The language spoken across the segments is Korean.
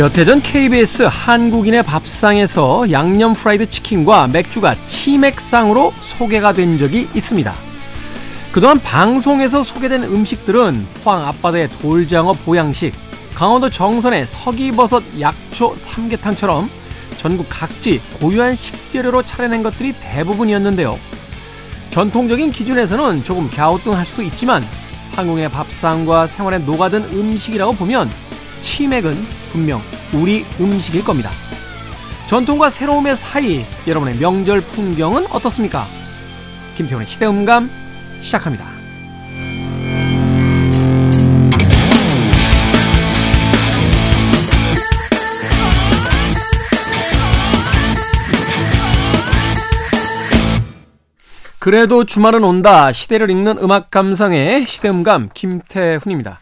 몇 해 전 KBS 한국인의 밥상에서 양념 프라이드 치킨과 맥주가 치맥상으로 소개가 된 적이 있습니다. 그동안 방송에서 소개된 음식들은 포항 앞바다의 돌장어 보양식, 강원도 정선의 서기버섯 약초 삼계탕처럼 전국 각지 고유한 식재료로 차려낸 것들이 대부분이었는데요. 전통적인 기준에서는 조금 갸우뚱할 수도 있지만 한국의 밥상과 생활에 녹아든 음식이라고 보면 치맥은 분명 우리 음식일 겁니다. 전통과 새로움의 사이 여러분의 명절 풍경은 어떻습니까? 김태훈의 시대음감 시작합니다. 그래도 주말은 온다. 시대를 읽는 음악 감상의 시대음감 김태훈입니다.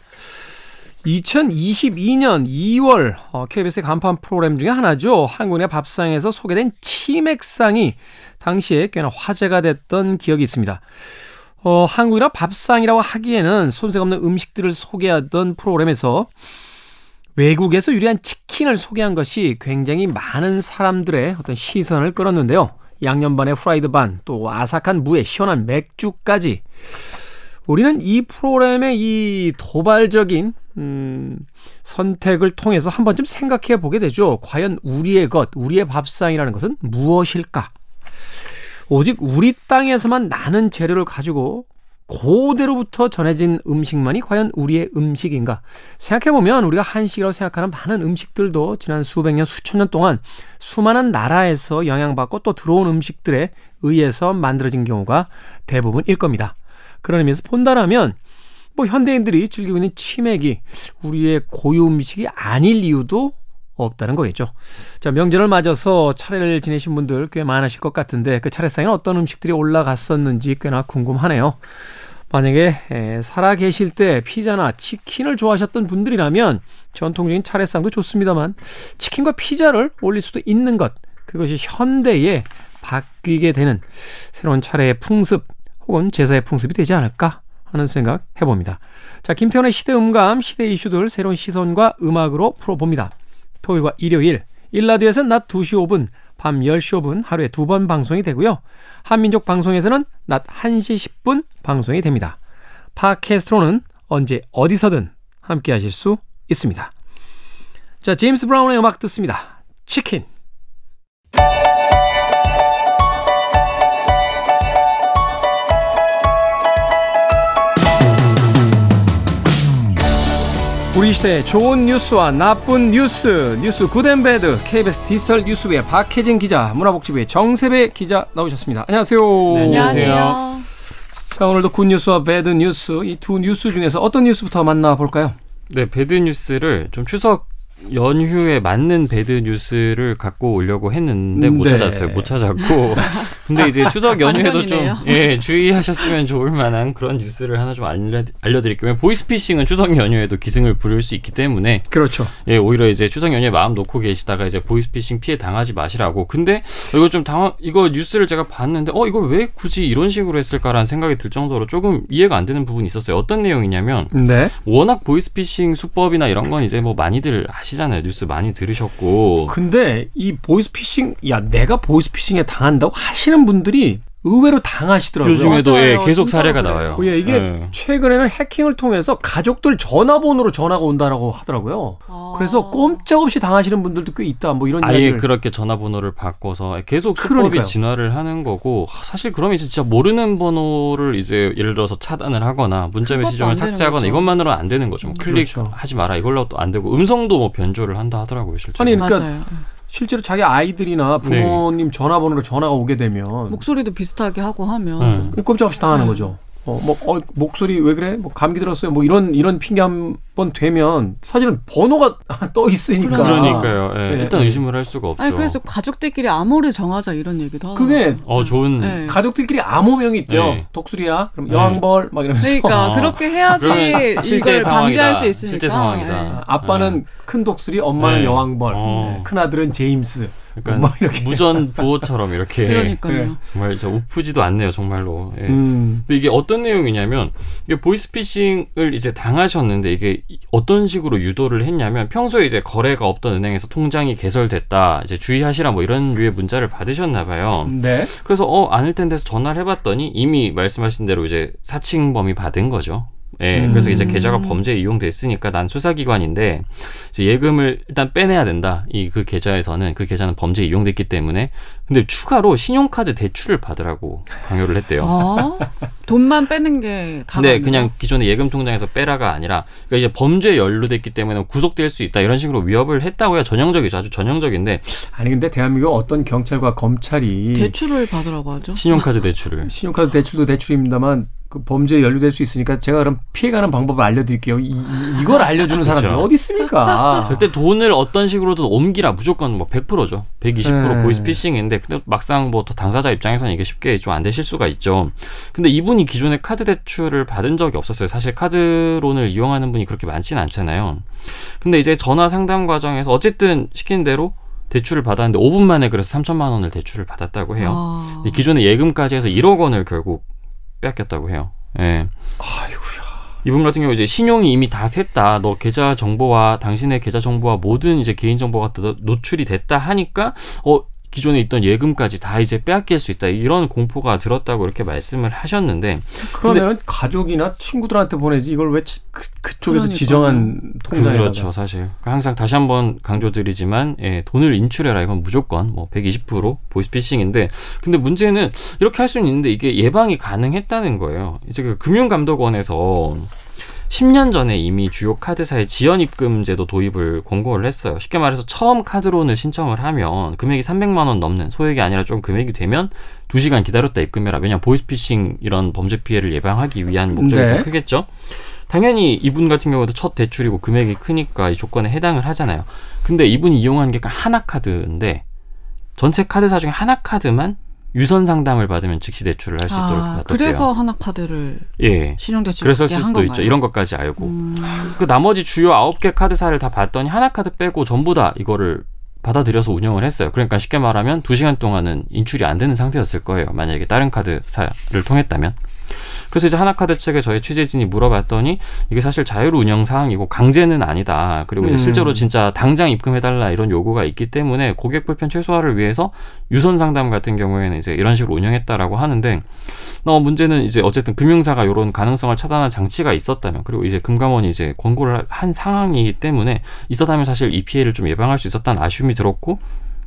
2022년 2월 KBS의 간판 프로그램 중에 하나죠. 한국의 밥상에서 소개된 치맥상이 당시에 꽤나 화제가 됐던 기억이 있습니다. 어, 한국이나 밥상이라고 하기에는 손색 없는 음식들을 소개하던 프로그램에서 외국에서 유리한 치킨을 소개한 것이 굉장히 많은 사람들의 어떤 시선을 끌었는데요. 양념 반에 프라이드 반, 또 아삭한 무에 시원한 맥주까지. 우리는 이 프로그램의 이 도발적인 음, 선택을 통해서 한 번쯤 생각해 보게 되죠. 과연 우리의 것, 우리의 밥상이라는 것은 무엇일까? 오직 우리 땅에서만 나는 재료를 가지고 고대로부터 전해진 음식만이 과연 우리의 음식인가? 생각해보면 우리가 한식이라고 생각하는 많은 음식들도 지난 수백 년, 수천 년 동안 수많은 나라에서 영향받고 또 들어온 음식들에 의해서 만들어진 경우가 대부분일 겁니다. 그런 의미에서 본다라면 뭐 현대인들이 즐기고 있는 치맥이 우리의 고유 음식이 아닐 이유도 없다는 거겠죠. 자, 명절을 맞아서 차례를 지내신 분들 꽤 많으실 것 같은데 그 차례상에는 어떤 음식들이 올라갔었는지 꽤나 궁금하네요. 만약에 에, 살아 계실 때 피자나 치킨을 좋아하셨던 분들이라면 전통적인 차례상도 좋습니다만 치킨과 피자를 올릴 수도 있는 것 그것이 현대에 바뀌게 되는 새로운 차례의 풍습 혹은 제사의 풍습이 되지 않을까 하는 생각 해봅니다. 자, 김태훈의 시대 음감, 시대 이슈들 새로운 시선과 음악으로 풀어봅니다. 토요일과 일요일, 일라디오에서는 낮 2시 5분, 밤 10시 5분 하루에 두 번 방송이 되고요. 한민족 방송에서는 낮 1시 10분 방송이 됩니다. 팟캐스트로는 언제 어디서든 함께 하실 수 있습니다. 자, 제임스 브라운의 음악 듣습니다. 치킨. 우리 시대 좋은 뉴스와 나쁜 뉴스, 뉴스 good and bad, KBS 디지털 뉴스부의 박혜진 기자, 문화복지부의 정세배 기자 나오셨습니다. 안녕하세요. 네, 안녕하세요. 자, 오늘도 good news와 bad news, 이 두 뉴스 중에서 어떤 뉴스부터 만나볼까요? 네, bad news를 좀 추석 연휴에 맞는 bad news를 갖고 오려고 했는데 못 네. 찾았어요. 못 찾았고. 근데 이제 추석 연휴에도 좀 예, 주의하셨으면 좋을 만한 그런 뉴스를 하나 좀 알려 알려드릴게요. 보이스피싱은 추석 연휴에도 기승을 부릴 수 있기 때문에 그렇죠. 예, 오히려 이제 추석 연휴에 마음 놓고 계시다가 이제 보이스피싱 피해 당하지 마시라고. 근데 이거 좀 당황 이거 뉴스를 제가 봤는데 어 이걸 왜 굳이 이런 식으로 했을까라는 생각이 들 정도로 조금 이해가 안 되는 부분이 있었어요. 어떤 내용이냐면 네. 워낙 보이스피싱 수법이나 이런 건 이제 뭐 많이들 아시 아시잖아요. 뉴스 많이 들으셨고. 근데 이 보이스피싱, 야, 내가 보이스피싱에 당한다고 하시는 분들이 의외로 당하시더라고요. 요즘에도 예, 계속 사례가 그래요. 나와요. 예, 이게 예. 최근에는 해킹을 통해서 가족들 전화번호로 전화가 온다라고 하더라고요. 아. 그래서 꼼짝없이 당하시는 분들도 꽤 있다. 뭐 이런 아예 이야기를. 그렇게 전화번호를 바꿔서 계속 수법이. 진화를 하는 거고 사실 그러면 진짜 모르는 번호를 이제 예를 들어서 차단을 하거나 문자 메시지를 삭제하거나 이것만으로는 안 되는 거죠. 뭐 클릭하지 그렇죠. 마라 이걸로 또 안 되고 음성도 뭐 변조를 한다 하더라고요. 실제로. 아니 그러니까 맞아요. 실제로 자기 아이들이나 부모님 네. 전화번호로 전화가 오게 되면 목소리도 비슷하게 하고 하면 네. 꼼짝없이 당하는 네. 거죠. 어, 뭐, 어, 목소리 왜 그래? 뭐, 감기 들었어요? 뭐, 이런, 이런 핑계 한 번 되면 사실은 번호가 떠 있으니까. 그러니까요. 예, 네. 일단 의심을 할 수가 없죠. 아니, 그래서 가족들끼리 암호를 정하자 이런 얘기도 하고. 그게, 어, 좋은. 네. 가족들끼리 암호명이 있대요. 네. 독수리야. 그럼 여왕벌, 막 이러면서. 그러니까, 아. 그렇게 해야지 이걸 방지할 수 있으니까. 실제 상황이다. 네. 아빠는 큰 독수리, 엄마는 여왕벌, 어. 큰아들은 제임스. 약간 뭐 무전 부호처럼 이렇게 그러니까요. 정말 저 우프지도 않네요 정말로. 예. 음. 근데 이게 어떤 내용이냐면 이게 보이스피싱을 이제 당하셨는데 이게 어떤 식으로 유도를 했냐면 평소에 이제 거래가 없던 은행에서 통장이 개설됐다 이제 주의하시라 뭐 이런 류의 문자를 받으셨나 봐요. 네. 그래서 어 아닐 텐데서 전화를 해봤더니 이미 말씀하신 대로 이제 사칭범이 받은 거죠. 예, 음. 그래서 이제 계좌가 범죄에 이용됐으니까 난 수사기관인데 이제 예금을 일단 빼내야 된다. 이 그 계좌에서는 그 계좌는 범죄에 이용됐기 때문에 근데 추가로 신용카드 대출을 받으라고 강요를 했대요. 아, 돈만 빼는 게 다. 네, 그냥 기존의 예금 통장에서 빼라가 아니라 그러니까 이제 범죄에 연루됐기 때문에 구속될 수 있다 이런 식으로 위협을 했다고 해야 전형적이죠. 아주 전형적인데. 아니 근데 대한민국 어떤 경찰과 검찰이 대출을 받으라고 하죠. 신용카드 대출을. 신용카드 대출도 대출입니다만 그 범죄에 연루될 수 있으니까 제가 그럼 피해가는 방법을 알려드릴게요. 이, 이걸 알려주는 사람들이 어디 있습니까? 절대 돈을 어떤 식으로든 옮기라 무조건 뭐 100%죠. 120% 네. 보이스피싱인데 근데 막상 뭐 당사자 입장에서는 이게 쉽게 좀 안 되실 수가 있죠. 근데 이분이 기존에 카드 대출을 받은 적이 없었어요. 사실 카드론을 이용하는 분이 그렇게 많지는 않잖아요. 근데 이제 전화 상담 과정에서 어쨌든 시킨 대로 대출을 받았는데 5분 만에 그래서 3천만 원을 대출을 받았다고 해요. 아. 기존에 예금까지 해서 1억 원을 결국 뺏겼다고 해요. 예. 아이고야. 이분 같은 경우 이제 신용이 이미 다 샜다. 너 계좌 정보와 당신의 계좌 정보와 모든 이제 개인 정보가 노출이 됐다 하니까 어 기존에 있던 예금까지 다 이제 빼앗길 수 있다. 이런 공포가 들었다고 이렇게 말씀을 하셨는데 그러면 가족이나 친구들한테 보내지. 이걸 왜 그, 그쪽에서 그러니까. 지정한 통장에 그렇죠 사실. 그러니까 항상 다시 한번 강조드리지만 예, 돈을 인출해라. 이건 무조건 뭐 120% 보이스피싱인데 근데 문제는 이렇게 할 수는 있는데 이게 예방이 가능했다는 거예요. 이제 그 금융감독원에서 10년 전에 이미 주요 카드사의 지연 입금 제도 도입을 권고를 했어요. 쉽게 말해서 처음 카드론을 신청을 하면 금액이 300만 원 넘는 소액이 아니라 좀 금액이 되면 2시간 기다렸다 입금해라. 왜냐 보이스피싱 이런 범죄 피해를 예방하기 위한 목적이 네. 좀 크겠죠. 당연히 이분 같은 경우도 첫 대출이고 금액이 크니까 이 조건에 해당을 하잖아요. 근데 이분이 이용한 게 하나 카드인데 전체 카드사 중에 하나 카드만 유선 상담을 받으면 즉시 대출을 할 수 있도록 아, 놔뒀대요. 그래서 하나카드를 예. 신용대출 그래서 쓸 수도 있죠. 이런 것까지 알고 음. 그 나머지 주요 아홉 개 카드사를 다 봤더니 하나카드 빼고 전부 다 이거를 받아들여서 운영을 했어요. 그러니까 쉽게 말하면 두 시간 동안은 인출이 안 되는 상태였을 거예요. 만약에 다른 카드사를 통했다면. 그래서 이제 하나카드 측에 저희 취재진이 물어봤더니 이게 사실 자율 운영 사항이고 강제는 아니다. 그리고 이제 음. 실제로 진짜 당장 입금해달라 이런 요구가 있기 때문에 고객 불편 최소화를 위해서 유선 상담 같은 경우에는 이제 이런 식으로 운영했다라고 하는데 어 문제는 이제 어쨌든 금융사가 이런 가능성을 차단한 장치가 있었다면 그리고 이제 금감원이 이제 권고를 한 상황이기 때문에 있었다면 사실 이 피해를 좀 예방할 수 있었다는 아쉬움이 들었고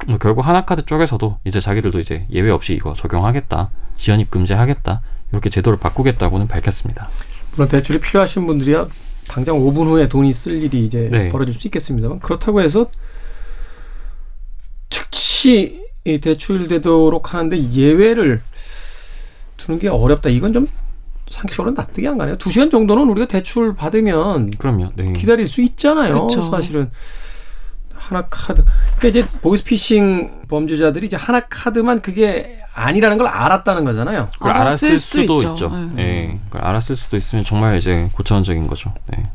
뭐 결국 하나카드 쪽에서도 이제 자기들도 이제 예외 없이 이거 적용하겠다 지연 입 금지하겠다 이렇게 제도를 바꾸겠다고는 밝혔습니다. 물론 대출이 필요하신 분들이야 당장 5분 후에 돈이 쓸 일이 이제 네. 벌어질 수 있겠습니다만 그렇다고 해서 즉시 대출되도록 하는데 예외를 두는 게 어렵다. 이건 좀 상식적으로 납득이 안 가네요. 두 시간 정도는 우리가 대출 받으면 그럼요. 네. 기다릴 수 있잖아요. 그쵸. 사실은 하나 카드. 그러니까 이제 보이스피싱 범죄자들이 이제 하나 카드만 그게 아니라는 걸 알았다는 거잖아요. 그걸 알았을 수도 있죠. 있죠. 네. 네. 그걸 알았을 수도 있으면 정말 이제 고차원적인 거죠. 네.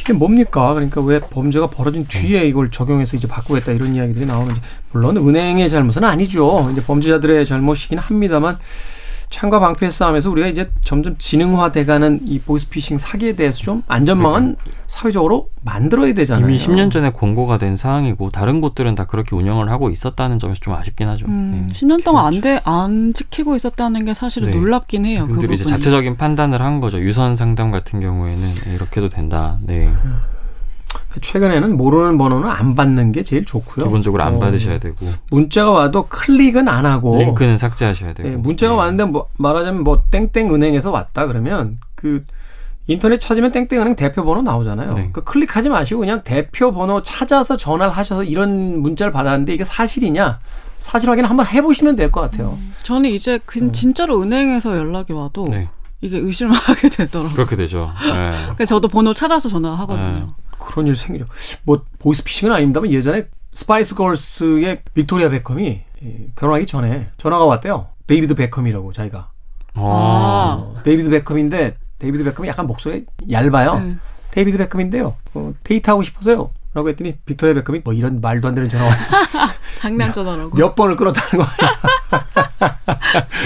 이게 뭡니까? 그러니까 왜 범죄가 벌어진 뒤에 이걸 적용해서 이제 바꾸겠다 이런 이야기들이 나오는지 물론 은행의 잘못은 아니죠. 이제 범죄자들의 잘못이긴 합니다만 창과 방패 싸움에서 우리가 이제 점점 지능화돼가는 이 보이스피싱 사기에 대해서 좀 안전망은 그러니까. 사회적으로 만들어야 되잖아요. 이미 10년 전에 공고가 된 사항이고 다른 곳들은 다 그렇게 운영을 하고 있었다는 점에서 좀 아쉽긴 하죠. 음, 네. 10년 동안 안 돼, 안 지키고 있었다는 게 사실은 네. 놀랍긴 해요. 그들이 그 이제 자체적인 판단을 한 거죠. 유선 상담 같은 경우에는 이렇게도 된다. 네. 음. 최근에는 모르는 번호는 안 받는 게 제일 좋고요. 기본적으로 안 어, 받으셔야 되고 문자가 와도 클릭은 안 하고 링크는 삭제하셔야 되고. 네, 문자가 네. 왔는데 뭐 말하자면 뭐 땡땡 은행에서 왔다 그러면 그 인터넷 찾으면 땡땡 은행 대표 번호 나오잖아요. 네. 그 클릭하지 마시고 그냥 대표 번호 찾아서 전화를 하셔서 이런 문자를 받았는데 이게 사실이냐? 사실 확인 한번 해보시면 될 것 같아요. 음, 저는 이제 그 음. 진짜로 은행에서 연락이 와도 네. 이게 의심을 하게 되더라고요. 그렇게 되죠. 네. 그러니까 저도 번호 찾아서 전화하거든요. 네. 그런 일 생기죠. 뭐 보이스피싱은 아닙니다만 예전에 스파이스 걸스의 빅토리아 베컴이 결혼하기 전에 전화가 왔대요. 데이비드 베컴이라고 자기가. 아. 어, 데이비드 베컴인데 데이비드 베컴이 약간 목소리 얇아요. 네. 데이비드 베컴인데요. 어, 데이트하고 싶어서요. 라고 했더니 빅토리아 베컴이 뭐 이런 말도 안 되는 전화 장난 전화라고 몇 번을 끊었다는 거야.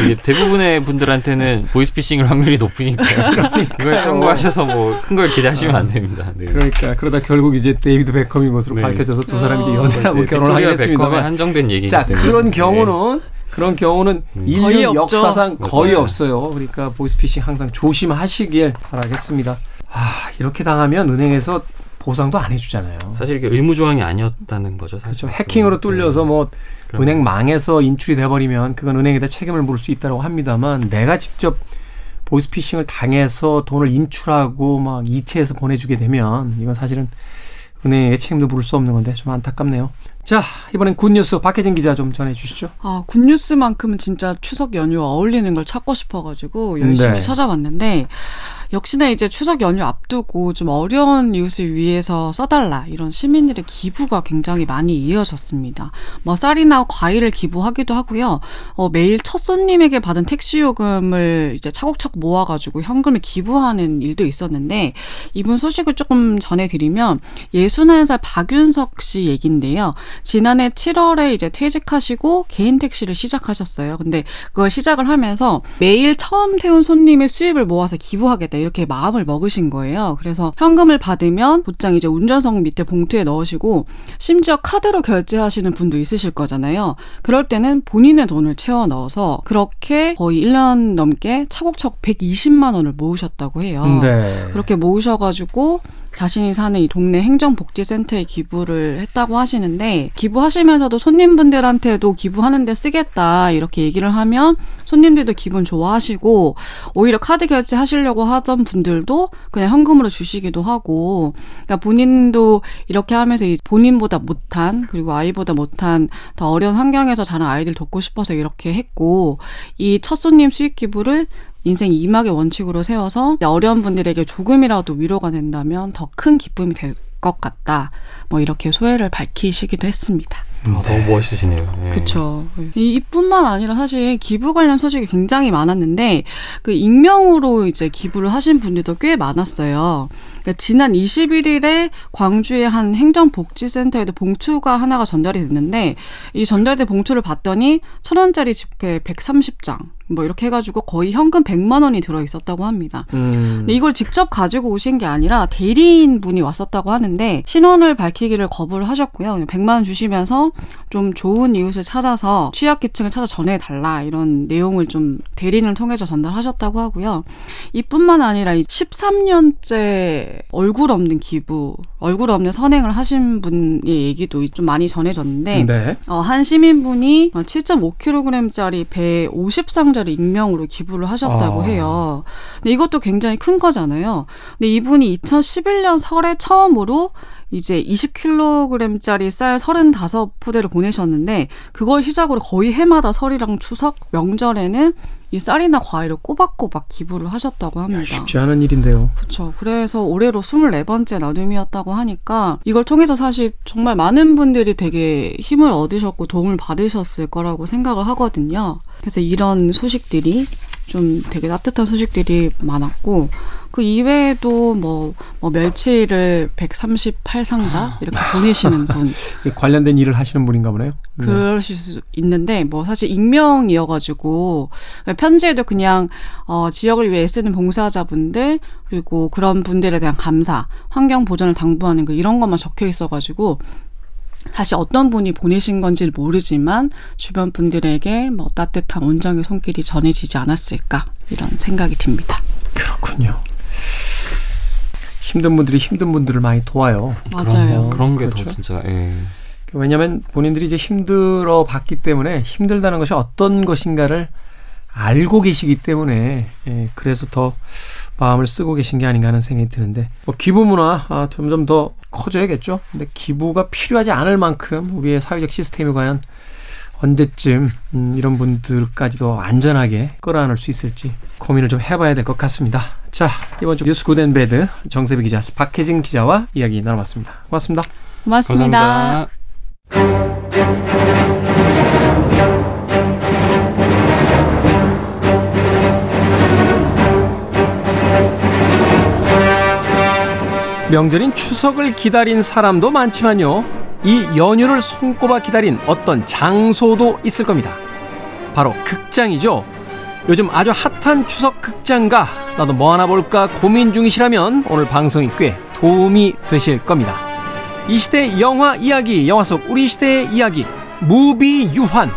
이게 대부분의 분들한테는 보이스피싱일 확률이 높으니까요. 그걸 참고하셔서 뭐 큰 걸 기대하시면 안 됩니다. 네. 그러니까 그러다 결국 이제 데이비드 베컴인 것으로 네. 밝혀져서 두 사람이 이제 어, 연애하고 결혼을 하게 됐습니다만 한정된 얘기기 자, 때문에. 그런 경우는 그런 경우는 음. 인류 역사상 거의 맞아요. 없어요. 그러니까 보이스피싱 항상 조심하시길 바라겠습니다. 아, 이렇게 당하면 은행에서 보상도 안 해주잖아요. 사실 이게 의무 조항이 아니었다는 거죠. 사실. 그렇죠. 해킹으로 뚫려서 뭐 네. 은행 망해서 인출이 돼버리면 그건 은행에다 책임을 물을 수 있다고 합니다만 내가 직접 보이스피싱을 당해서 돈을 인출하고 막 이체해서 보내주게 되면 이건 사실은 은행에 책임도 물을 수 없는 건데 좀 안타깝네요. 자, 이번엔 굿뉴스 박혜진 기자 좀 전해주시죠. 아, 굿뉴스만큼은 진짜 추석 연휴와 어울리는 걸 찾고 싶어가지고 열심히 네. 찾아봤는데 역시나 이제 추석 연휴 앞두고 좀 어려운 이웃을 위해서 써달라 이런 시민들의 기부가 굉장히 많이 이어졌습니다. 뭐 쌀이나 과일을 기부하기도 하고요. 어, 매일 첫 손님에게 받은 택시 요금을 이제 차곡차곡 모아가지고 현금을 기부하는 일도 있었는데 이분 소식을 조금 전해드리면 예순한 살 박윤석 씨 얘긴데요. 지난해 7월에 이제 퇴직하시고 개인 택시를 시작하셨어요. 근데 그걸 시작을 하면서 매일 처음 태운 손님의 수입을 모아서 기부하겠다. 이렇게 마음을 먹으신 거예요. 그래서 현금을 받으면 곧장 이제 운전석 밑에 봉투에 넣으시고 심지어 카드로 결제하시는 분도 있으실 거잖아요. 그럴 때는 본인의 돈을 채워 넣어서 그렇게 거의 1년 넘게 차곡차곡 120만 원을 모으셨다고 해요. 네. 그렇게 모으셔가지고 자신이 사는 이 동네 행정복지센터에 기부를 했다고 하시는데 기부하시면서도 손님분들한테도 기부하는데 쓰겠다 이렇게 얘기를 하면 손님들도 기분 좋아하시고 오히려 카드 결제 하시려고 하던 분들도 그냥 현금으로 주시기도 하고 그러니까 본인도 이렇게 하면서 본인보다 못한 그리고 아이보다 못한 더 어려운 환경에서 자란 아이들 돕고 싶어서 이렇게 했고 이 첫 손님 수익 기부를 인생 이막의 원칙으로 세워서 어려운 분들에게 조금이라도 위로가 된다면 더 큰 기쁨이 될 것 같다. 뭐 이렇게 소회를 밝히시기도 했습니다. 아, 네. 너무 멋있으시네요. 네. 그렇죠. 이뿐만 아니라 사실 기부 관련 소식이 굉장히 많았는데 그 익명으로 이제 기부를 하신 분들도 꽤 많았어요. 그러니까 지난 21일에 광주의 한 행정복지센터에도 봉투가 하나가 전달이 됐는데 이 전달된 봉투를 봤더니 천 원짜리 지폐 130장 뭐 이렇게 해가지고 거의 현금 100만 원이 들어 있었다고 합니다. 음. 근데 이걸 직접 가지고 오신 게 아니라 대리인 분이 왔었다고 하는데 신원을 밝히기를 거부를 하셨고요. 100만 원 주시면서 좀 좋은 이웃을 찾아서 취약계층을 찾아 전해달라 이런 내용을 좀 대리인을 통해서 전달하셨다고 하고요. 이뿐만 아니라 13년째 얼굴 없는 기부, 얼굴 없는 선행을 하신 분의 얘기도 좀 많이 전해졌는데 네. 어, 한 시민분이 7.5kg짜리 배 50상자를 익명으로 기부를 하셨다고 아. 해요. 근데 이것도 굉장히 큰 거잖아요. 근데 이분이 2011년 설에 처음으로 이제 20kg짜리 쌀 35포대를 보내셨는데 그걸 시작으로 거의 해마다 설이랑 추석 명절에는 이 쌀이나 과일을 꼬박꼬박 기부를 하셨다고 합니다. 야, 쉽지 않은 일인데요. 그렇죠. 그래서 올해로 24번째 나눔이었다고 하니까 이걸 통해서 사실 정말 많은 분들이 되게 힘을 얻으셨고 도움을 받으셨을 거라고 생각을 하거든요. 그래서 이런 소식들이 좀 되게 따뜻한 소식들이 많았고 그 이외에도 뭐, 뭐 멸치를 138상자 아. 이렇게 보내시는 분 관련된 일을 하시는 분인가 보네요. 네. 그러실 수 있는데 뭐 사실 익명이어가지고 편지에도 그냥 어, 지역을 위해 애쓰는 봉사자분들 그리고 그런 분들에 대한 감사, 환경 보전을 당부하는 그 이런 것만 적혀 있어가지고 사실 어떤 분이 보내신 건지 모르지만 주변 분들에게 뭐 따뜻한 온정의 손길이 전해지지 않았을까 이런 생각이 듭니다. 그렇군요. 힘든 분들이 힘든 분들을 많이 도와요. 맞아요. 그런, 게더 그렇죠. 진짜. 예. 왜냐하면 본인들이 이제 힘들어 봤기 때문에 힘들다는 것이 어떤 것인가를 알고 계시기 때문에 예, 그래서 더 마음을 쓰고 계신 게 아닌가 하는 생각이 드는데 뭐 기부 문화 아, 점점 더 커져야겠죠. 근데 기부가 필요하지 않을 만큼 우리의 사회적 시스템이 과연 언제쯤 음, 이런 분들까지도 안전하게 끌어안을 수 있을지 고민을 좀 해봐야 될 것 같습니다. 자 이번 주 뉴스 good and bad 정세비 기자 박혜진 기자와 이야기 나눠봤습니다. 고맙습니다. 고맙습니다. 감사합니다. 명절인 추석을 기다린 사람도 많지만요. 이 연휴를 손꼽아 기다린 어떤 장소도 있을 겁니다. 바로 극장이죠. 요즘 아주 핫한 추석 극장가 나도 뭐 하나 볼까 고민 중이시라면 오늘 방송이 꽤 도움이 되실 겁니다. 이 시대 영화 이야기, 영화 속 우리 시대의 이야기, 무비 유환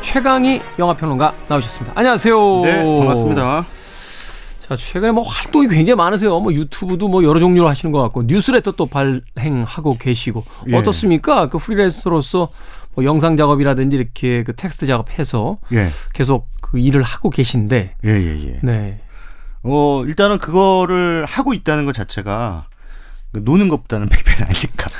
최강희 영화평론가 나오셨습니다. 안녕하세요. 네, 반갑습니다. 자, 최근에 뭐 활동이 굉장히 많으세요. 뭐 유튜브도 뭐 여러 종류로 하시는 것 같고 뉴스레터 또 발행하고 계시고 예. 어떻습니까? 그 프리랜서로서 뭐 영상 작업이라든지 이렇게 그 텍스트 작업해서 예, 계속 그 일을 하고 계신데 예, 예, 예. 네. 어, 일단은 그거를 하고 있다는 것 자체가 그 노는 것보다는 백배는 아니니까.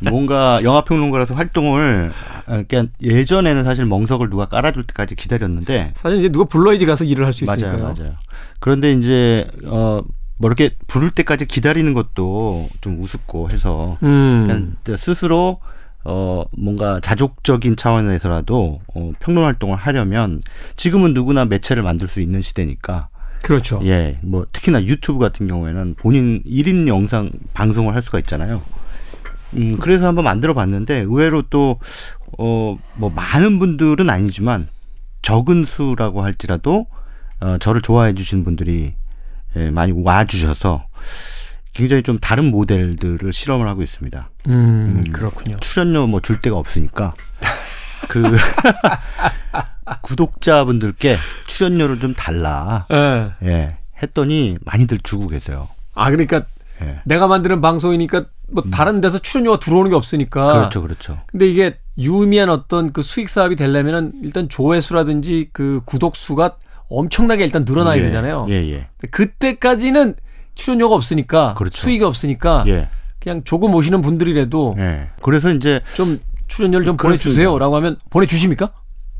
뭔가 영화평론가라서 활동을, 아, 그러니까 예전에는 사실 멍석을 누가 깔아줄 때까지 기다렸는데, 사실 이제 누가 불러야지 가서 일을 할 수 있으니까요. 맞아요, 맞아요. 그런데 이제, 어, 뭐 이렇게 부를 때까지 기다리는 것도 좀 우습고 해서, 음. 그냥 스스로 어 뭔가 자족적인 차원에서라도 어 평론 활동을 하려면 지금은 누구나 매체를 만들 수 있는 시대니까 그렇죠. 예 뭐 특히나 유튜브 같은 경우에는 본인 1인 영상 방송을 할 수가 있잖아요. 음 그래서 한번 만들어 봤는데 의외로 또 어 뭐 많은 분들은 아니지만 적은 수라고 할지라도 어 저를 좋아해 주신 분들이 예, 많이 와 주셔서 굉장히 좀 다른 모델들을 실험을 하고 있습니다. 음, 그렇군요. 출연료 뭐 줄 데가 없으니까 그 구독자분들께 출연료를 좀 달라. 예. 예. 했더니 많이들 주고 계세요. 아 그러니까 예. 내가 만드는 방송이니까 뭐 다른 데서 출연료가 들어오는 게 없으니까. 그렇죠, 그렇죠. 근데 이게 유의미한 어떤 그 수익 사업이 되려면은 일단 조회수라든지 그 구독 수가 엄청나게 일단 늘어나야 예, 되잖아요. 예, 예. 그때까지는 출연료가 없으니까 그렇죠. 수익이 없으니까 예. 그냥 조금 오시는 분들이라도 예. 그래서 이제 좀 출연료를 좀. 보내주세요라고 하면 보내주십니까?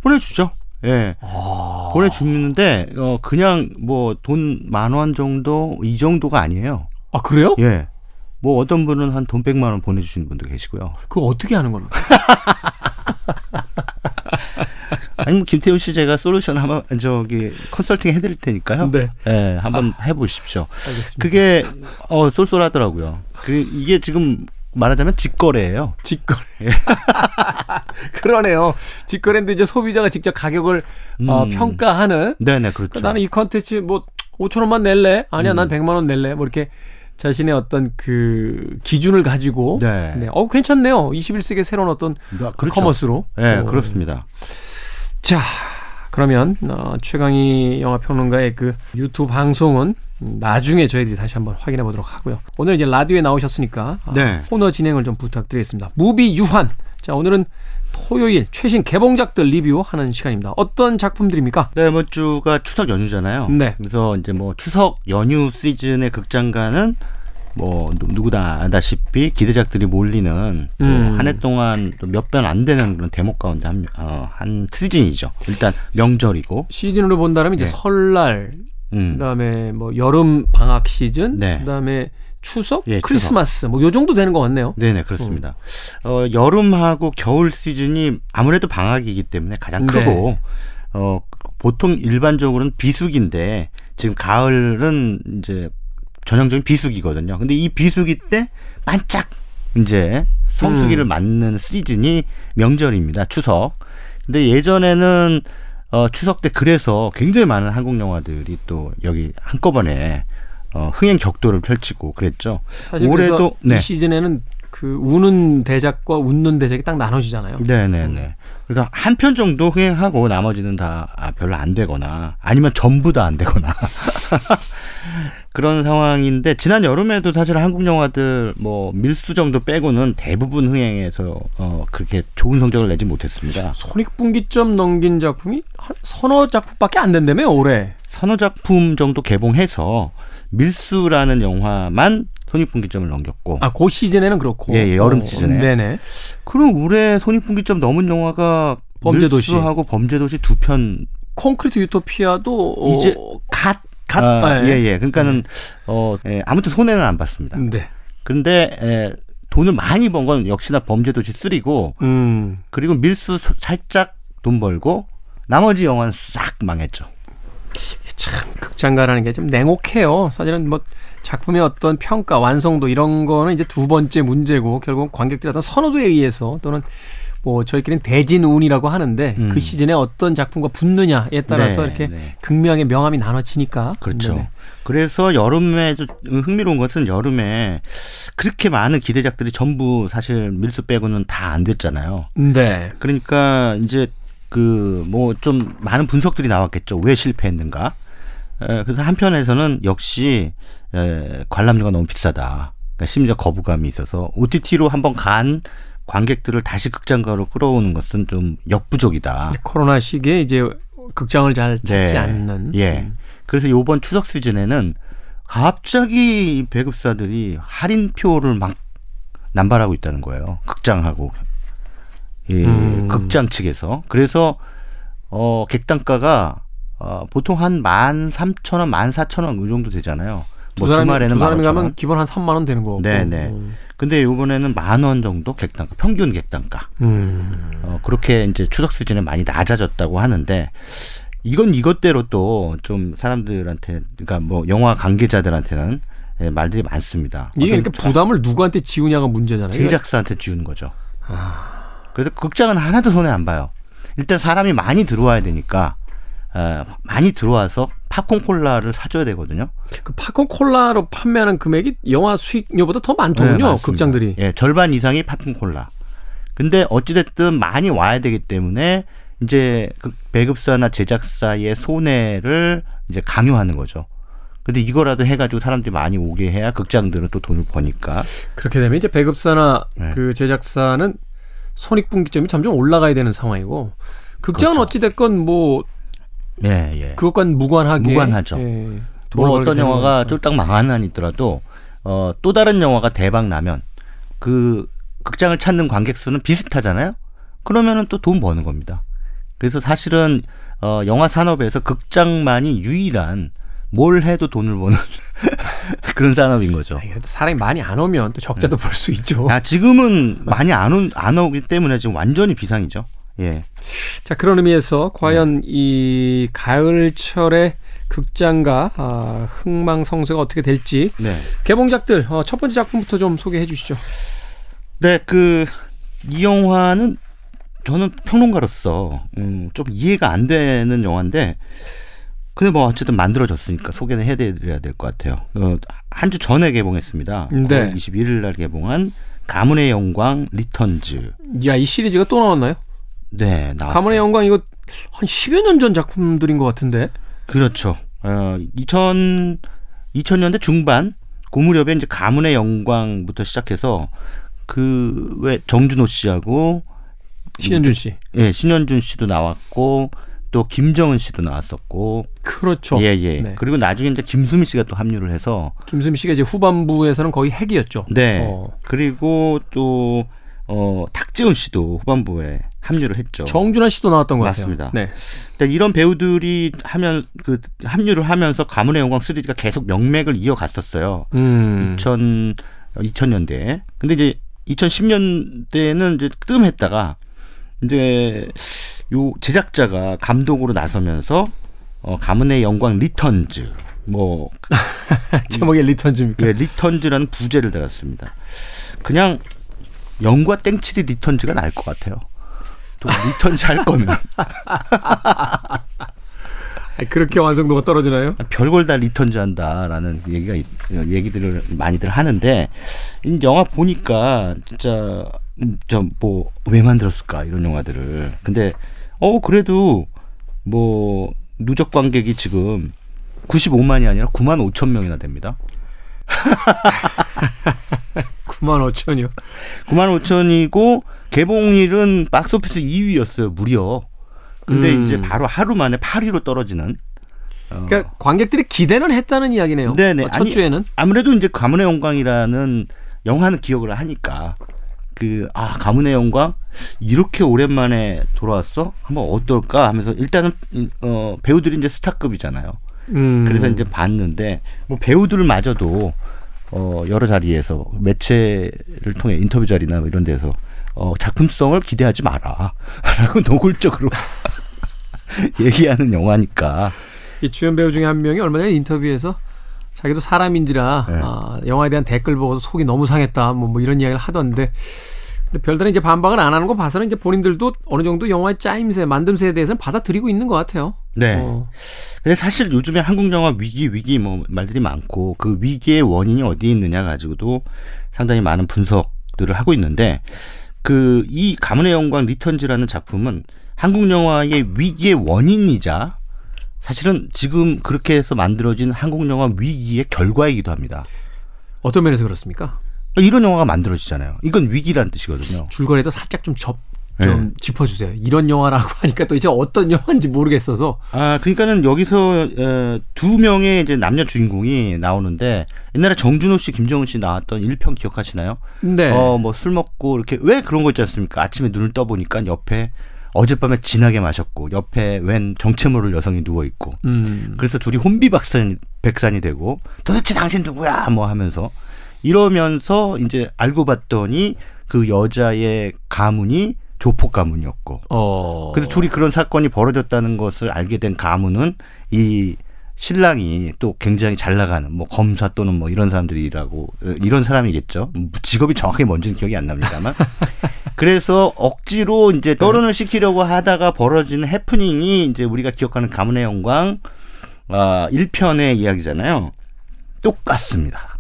보내주죠. 예. 아. 보내주는데, 어, 그냥 뭐 돈 만 원 정도, 이 정도가 아니에요. 아 그래요? 예. 뭐 어떤 분은 한 돈 백만 원 보내주시는 분도 계시고요. 그거 어떻게 하는 겁니까? 아니 면 김태훈 씨 제가 솔루션 한번 저기 컨설팅 해드릴 테니까요. 네. 예, 한번 해보십시오. 알겠습니다. 그게 어 쏠쏠하더라고요. 그 이게 지금 말하자면 직거래예요. 직거래. 그러네요. 직거래인데 이제 소비자가 직접 가격을 어, 음. 평가하는. 네네 그렇죠. 그러니까 나는 이 컨텐츠 뭐 5천 원만 낼래? 아니야, 음. 난 100만 원 낼래? 뭐 이렇게 자신의 어떤 그 기준을 가지고 네. 어 괜찮네요. 21세기 새로운 어떤 아, 그렇죠. commerce로. 네 어. 그렇습니다. 자, 그러면 어, 최강희 영화 평론가의 그 유튜브 방송은 나중에 저희들이 다시 한번 확인해 보도록 하고요. 오늘 이제 라디오에 나오셨으니까 아, 네. 코너 진행을 좀 부탁드리겠습니다. 무비 유한. 자, 오늘은 토요일 최신 개봉작들 리뷰하는 시간입니다. 어떤 작품들입니까? 네, 이번 주가 추석 연휴잖아요. 네. 그래서 이제 뭐 추석 연휴 시즌의 극장가는 뭐 누- 누구나 아다시피 기대작들이 몰리는 음. 한해 동안 몇번 안 되는 그런 대목 가운데 한, 어, 한 시즌이죠. 일단 명절이고, 시즌으로 본다면 이제 네. 설날, 음, 그다음에 뭐 여름 방학 시즌, 네. 그다음에 추석, 예, 크리스마스 뭐 요 정도 되는 것 같네요. 네네 그렇습니다. 어, 여름하고 겨울 시즌이 아무래도 방학이기 때문에 가장 네. 크고 어, 보통 일반적으로는 비수기인데 지금 가을은 이제 전형적인 비수기거든요. 근데 이 비수기 때 반짝 이제 성수기를 음. 맞는 시즌이 명절입니다. 추석. 근데 예전에는 어, 추석 때 그래서 굉장히 많은 한국 영화들이 또 여기 한꺼번에 어, 흥행 격도를 펼치고 그랬죠. 올해도 네. 이 시즌에는 그 우는 대작과 웃는 대작이 딱 나눠지잖아요. 네네네. 그래서 한편 정도 흥행하고 나머지는 다 아, 별로 안 되거나 아니면 전부 다 안 되거나 그런 상황인데 지난 여름에도 사실 한국 영화들 뭐 밀수 정도 빼고는 대부분 흥행해서 어 그렇게 좋은 성적을 내지 못했습니다. 손익분기점 넘긴 작품이 한 서너 작품밖에 안 된다며 올해. 서너 작품 정도 개봉해서 밀수라는 영화만 손익분기점을 넘겼고 아, 그 시즌에는 그렇고. 예, 예, 여름 시즌에. 네네. 그럼 올해 손익분기점 넘은 영화가 범죄도시. 밀수하고 범죄도시 두 편 콘크리트 유토피아도 어, 이제 갓. 갓, 아, 예. 예, 예. 그러니까는, 어, 예, 아무튼 손해는 안 봤습니다. 네. 근데, 예, 돈을 많이 번 건 역시나 범죄도시 3고, 음. 그리고 밀수 소- 살짝 돈 벌고, 나머지 영화는 싹 망했죠. 참 극장가라는 게 좀 냉혹해요. 사실은 뭐 작품의 어떤 평가, 완성도 이런 거는 이제 두 번째 문제고 결국 관객들의 어떤 선호도에 의해서 또는 뭐 저희끼리는 대진운이라고 하는데 그 음. 그 시즌에 어떤 작품과 붙느냐에 따라서 네, 이렇게 네. 극명의 명암이 나눠지니까 그렇죠. 네네. 그래서 여름에 흥미로운 것은 여름에 그렇게 많은 기대작들이 전부 사실 밀수 빼고는 다 안 됐잖아요. 네. 그러니까 이제 그 뭐 좀 많은 분석들이 나왔겠죠. 왜 실패했는가? 에, 그래서 한편에서는 역시 에, 관람료가 너무 비싸다. 그러니까 심지어 거부감이 있어서 OTT로 한번 간 관객들을 다시 극장가로 끌어오는 것은 좀 역부족이다. 코로나 시기에 이제 극장을 잘 찾지 네. 않는. 예. 음. 그래서 이번 추석 시즌에는 갑자기 배급사들이 할인표를 막 남발하고 있다는 거예요. 극장하고 예, 음. 극장 측에서. 그래서 어 객단가가 어, 보통 한 만 삼천 원, 만 사천 원 이 정도 되잖아요. 뭐 사람이, 주말에는 두 사람이 가면 기본 한 3만 원 되는 거고. 네네. 음. 근데 이번에는 만 원 정도 객단가, 평균 객단가. 음. 어, 그렇게 이제 추석 시즌에 많이 낮아졌다고 하는데 이건 이것대로 또 좀 사람들한테 그러니까 뭐 영화 관계자들한테는 예, 말들이 많습니다. 이게 그러니까 부담을 누구한테 지우냐가 문제잖아요. 제작사한테 지우는 거죠. 아. 그래서 극장은 하나도 손해 안 봐요. 일단 사람이 많이 들어와야 되니까 어, 많이 들어와서 팝콘 콜라를 사줘야 되거든요. 그 팝콘 콜라로 판매하는 금액이 영화 수익료보다 더 많더군요. 네, 극장들이. 예, 절반 이상이 팝콘 콜라. 근데 어찌됐든 많이 와야 되기 때문에 이제 그 배급사나 제작사의 손해를 이제 강요하는 거죠. 근데 이거라도 해가지고 사람들이 많이 오게 해야 극장들은 또 돈을 버니까. 그렇게 되면 이제 배급사나 네. 그 제작사는 손익분기점이 점점 올라가야 되는 상황이고 극장은 그렇죠. 어찌됐건 뭐 예, 예. 그것과는 무관하게 무관하죠. 예, 뭐 어떤 영화가 쫄딱 망한 한 있더라도 어, 또 다른 영화가 대박 나면 그 극장을 찾는 관객 수는 비슷하잖아요. 그러면은 또 돈 버는 겁니다. 그래서 사실은 어, 영화 산업에서 극장만이 유일한 뭘 해도 돈을 버는 그런 산업인 거죠. 아, 그래도 사람이 많이 안 오면 또 적자도 네. 볼수 있죠. 아, 지금은 많이 안, 오, 안 오기 때문에 지금 완전히 비상이죠. 예. 자, 그런 의미에서 과연 네. 이 가을철에 극장가 아, 흥망성쇠가 어떻게 될지 네. 개봉작들 어, 첫 번째 작품부터 좀 소개해 주시죠. 네, 그 이 영화는 저는 평론가로서 음, 좀 이해가 안 되는 영화인데 근데 뭐 어쨌든 만들어졌으니까 소개는 해드려야 될 것 같아요. 어, 한 주 전에 개봉했습니다. 네. 21일 날 개봉한 가문의 영광 Returns. 야, 이 시리즈가 또 나왔나요? 네, 나왔어요. 가문의 영광 이거 한 10여 년 전 작품들인 것 같은데. 그렇죠. 어, 2000 2000년대 중반 고 무렵에 이제 가문의 영광부터 시작해서 그 왜 정준호 씨하고 신현준 씨. 예, 네, 신현준 씨도 나왔고 또 김정은 씨도 나왔었고. 그렇죠. 예, 예. 네. 그리고 나중에 이제 김수미 씨가 또 합류를 해서 김수미 씨가 이제 후반부에서는 거의 핵이었죠. 네. 어. 그리고 또 어, 탁재훈 씨도 후반부에 합류를 했죠. 정준하 씨도 나왔던 것 맞습니다. 같아요. 네. 그러니까 이런 배우들이 하면 그 합류를 하면서 가문의 영광 시리즈가 계속 명맥을 이어갔었어요. 음. 2000 2000년대. 근데 이제 2010년대는 이제 뜸했다가 이제 요 제작자가 감독으로 나서면서 어 가문의 영광 Returns 뭐 제목이 Returns입니까? 예, Returns라는 부제를 달았습니다. 그냥 영구와 땡칠이 Returns가 나을 것 같아요. 또 Returns 할 거면. 그렇게 완성도가 떨어지나요? 별걸 다 Returns 한다라는 얘기가 얘기들을 많이들 하는데 이 영화 보니까 진짜 음, 저뭐 왜 만들었을까 이런 영화들을 근데 어 그래도 뭐 누적 관객이 지금 95만이 아니라 9만 5천 명이나 됩니다. 9만 5천이요? 9만 5천이고 개봉일은 박스오피스 2위였어요 무려. 근데 음. 이제 바로 하루 만에 8위로 떨어지는. 어. 그러니까 관객들이 기대는 했다는 이야기네요. 네네. 어, 첫 아니, 주에는 아무래도 이제 가문의 영광이라는 영화는 기억을 하니까 그 아 가문의 영광 이렇게 오랜만에 돌아왔어 한번 어떨까 하면서 일단은 어 배우들이 이제 스타급이잖아요. 음. 그래서 이제 봤는데 뭐 배우들마저도 어 여러 자리에서 매체를 통해 인터뷰 자리나 뭐 이런 데서 어 작품성을 기대하지 마라라고 노골적으로 얘기하는 영화니까 이 주연 배우 중에 한 명이 얼마 전에 인터뷰에서 자기도 사람인지라 네. 아, 영화에 대한 댓글 보고서 속이 너무 상했다 뭐, 뭐 이런 이야기를 하던데 근데 별다른 이제 반박을 안 하는 거 봐서는 이제 본인들도 어느 정도 영화의 짜임새, 만듦새에 대해서는 받아들이고 있는 것 같아요. 네. 어. 근데 사실 요즘에 한국 영화 위기 위기 뭐 말들이 많고 그 위기의 원인이 어디에 있느냐 가지고도 상당히 많은 분석들을 하고 있는데 그 이 가문의 영광 리턴즈라는 작품은 한국 영화의 위기의 원인이자 사실은 지금 그렇게 해서 만들어진 한국 영화 위기의 결과이기도 합니다. 어떤 면에서 그렇습니까? 이런 영화가 만들어지잖아요. 이건 위기란 뜻이거든요. 줄거리에도 살짝 좀 접, 좀 네. 짚어주세요. 이런 영화라고 하니까 또 이제 어떤 영화인지 모르겠어서. 아, 그러니까는 여기서 어, 두 명의 이제 남녀 주인공이 나오는데 옛날에 정준호 씨, 김정은 씨 나왔던 1편 기억하시나요? 네. 어, 뭐 술 먹고 이렇게 왜 그런 거 있지 않습니까? 아침에 눈을 떠보니까 옆에 어젯밤에 진하게 마셨고 옆에 웬 정체 모를 여성이 누워 있고 음. 그래서 둘이 혼비백산이 백산이 되고 도대체 당신 누구야 뭐 하면서 이러면서 이제 알고 봤더니 그 여자의 가문이 조폭 가문이었고. 어. 그래서 둘이 그런 사건이 벌어졌다는 것을 알게 된 가문은 이 신랑이 또 굉장히 잘 나가는 뭐 검사 또는 뭐 이런 사람들이라고 이런 사람이겠죠. 직업이 정확하게 뭔지는 기억이 안 납니다만. 그래서 억지로 이제 떠론을 시키려고 하다가 벌어진 해프닝이 이제 우리가 기억하는 가문의 영광 아 1편의 이야기잖아요. 똑같습니다.